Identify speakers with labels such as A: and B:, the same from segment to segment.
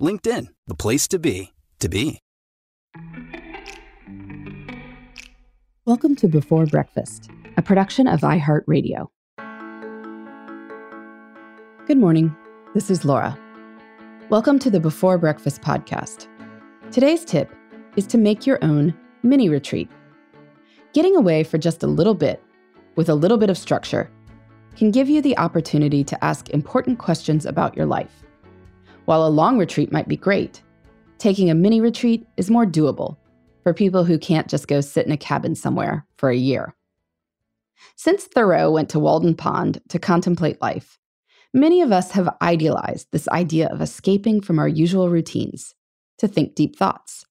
A: LinkedIn, the place to be, to be.
B: Welcome to Before Breakfast, a production of iHeartRadio. Good morning. This is Laura. Welcome to the Before Breakfast podcast. Today's tip is to make your own mini retreat. Getting away for just a little bit, with a little bit of structure, can give you the opportunity to ask important questions about your life. While a long retreat might be great, taking a mini retreat is more doable for people who can't just go sit in a cabin somewhere for a year. Since Thoreau went to Walden Pond to contemplate life, many of us have idealized this idea of escaping from our usual routines to think deep thoughts.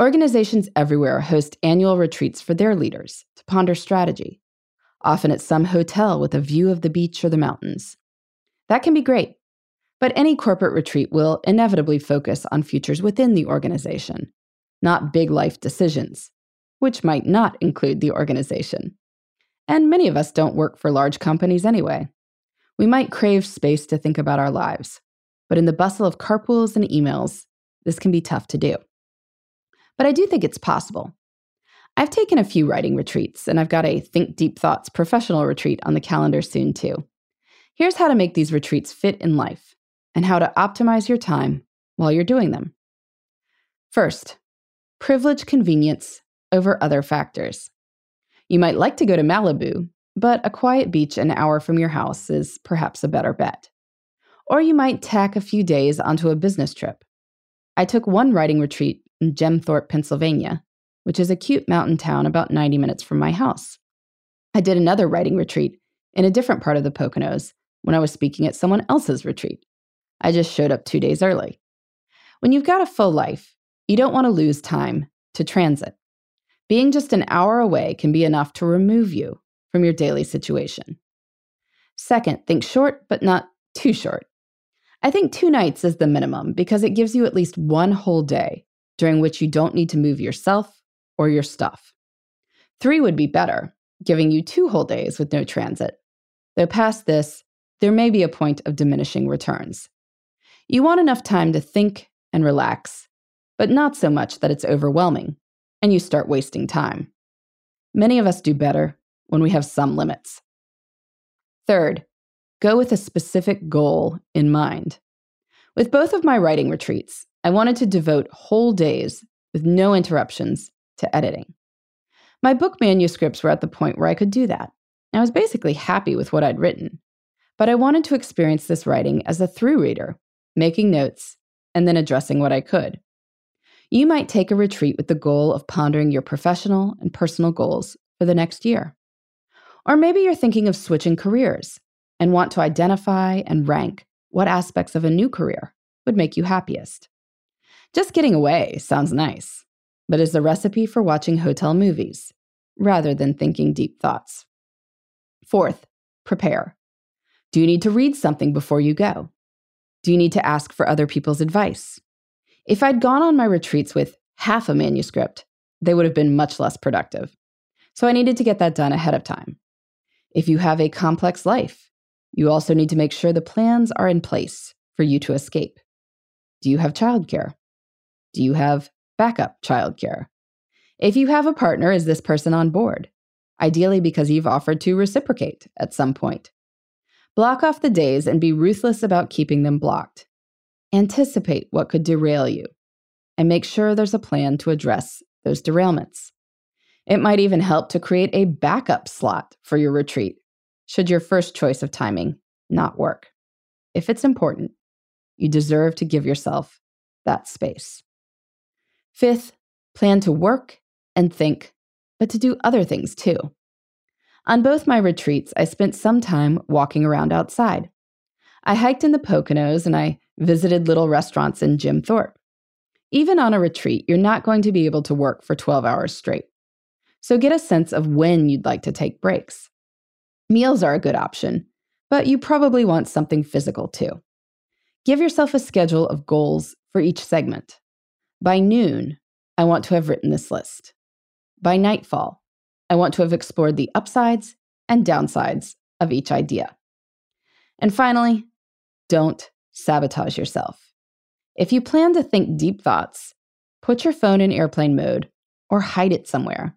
B: Organizations everywhere host annual retreats for their leaders to ponder strategy, often at some hotel with a view of the beach or the mountains. That can be great, but any corporate retreat will inevitably focus on futures within the organization not big life decisions, which might not include the organization. And many of us don't work for large companies anyway. We might crave space to think about our lives, but in the bustle of carpools and emails, this can be tough to do. But I do think it's possible. I've taken a few writing retreats, and I've got a Think Deep Thoughts professional retreat on the calendar soon, too. Here's how to make these retreats fit in life and how to optimize your time while you're doing them. First, privilege convenience over other factors. You might like to go to Malibu, but a quiet beach an hour from your house is perhaps a better bet. Or you might tack a few days onto a business trip. I took one writing retreat in Jim Thorpe, Pennsylvania, which is a cute mountain town about 90 minutes from my house. I did another writing retreat in a different part of the Poconos when I was speaking at someone else's retreat. I just showed up two days early. When you've got a full life, you don't want to lose time to transit. Being just an hour away can be enough to remove you from your daily situation. Second, think short, but not too short. I think two nights is the minimum because it gives you at least one whole day during which you don't need to move yourself or your stuff. Three would be better, giving you two whole days with no transit. Though past this, there may be a point of diminishing returns. You want enough time to think and relax but not so much that it's overwhelming, and you start wasting time. Many of us do better when we have some limits. Third, go with a specific goal in mind. With both of my writing retreats, I wanted to devote whole days with no interruptions to editing. My book manuscripts were at the point where I could do that. I was basically happy with what I'd written, but I wanted to experience this writing as a through reader, making notes and then addressing what I could. You might take a retreat with the goal of pondering your professional and personal goals for the next year. Or maybe you're thinking of switching careers and want to identify and rank what aspects of a new career would make you happiest. Just getting away sounds nice, but is a recipe for watching hotel movies rather than thinking deep thoughts. Fourth, prepare. Do you need to read something before you go? Do you need to ask for other people's advice? If I'd gone on my retreats with half a manuscript, they would have been much less productive. So I needed to get that done ahead of time. If you have a complex life, you also need to make sure the plans are in place for you to escape. Do you have childcare? Do you have backup childcare? If you have a partner, is this person on board? Ideally, because you've offered to reciprocate at some point. Block off the days and be ruthless about keeping them blocked. Anticipate what could derail you and make sure there's a plan to address those derailments. It might even help to create a backup slot for your retreat, should your first choice of timing not work. If it's important, you deserve to give yourself that space. Fifth, plan to work and think, but to do other things too. On both my retreats, I spent some time walking around outside. I hiked in the Poconos and I visited little restaurants in Jim Thorpe. Even on a retreat, you're not going to be able to work for 12 hours straight. So get a sense of when you'd like to take breaks. Meals are a good option, but you probably want something physical too. Give yourself a schedule of goals for each segment. By noon, I want to have written this list. By nightfall, I want to have explored the upsides and downsides of each idea. And finally, don't sabotage yourself. If you plan to think deep thoughts, put your phone in airplane mode or hide it somewhere.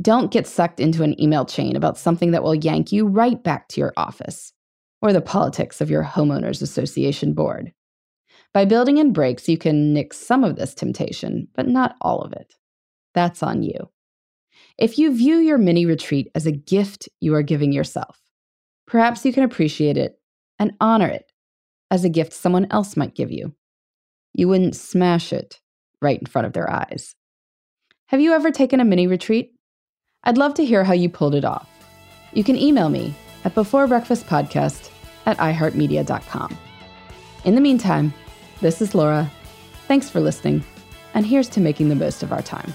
B: Don't get sucked into an email chain about something that will yank you right back to your office or the politics of your homeowners association board. By building in breaks, you can nix some of this temptation, but not all of it. That's on you. If you view your mini retreat as a gift you are giving yourself, perhaps you can appreciate it and honor it as a gift someone else might give you. You wouldn't smash it right in front of their eyes. Have you ever taken a mini retreat? I'd love to hear how you pulled it off. You can email me at beforebreakfastpodcast at iheartmedia.com. In the meantime, this is Laura. Thanks for listening, and here's to making the most of our time.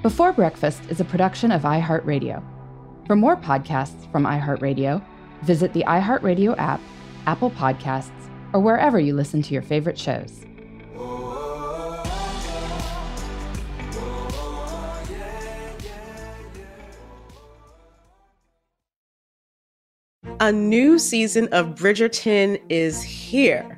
B: Before Breakfast is a production of iHeartRadio. For more podcasts from iHeartRadio, visit the iHeartRadio app, Apple Podcasts, or wherever you listen to your favorite shows.
C: A new season of Bridgerton is here.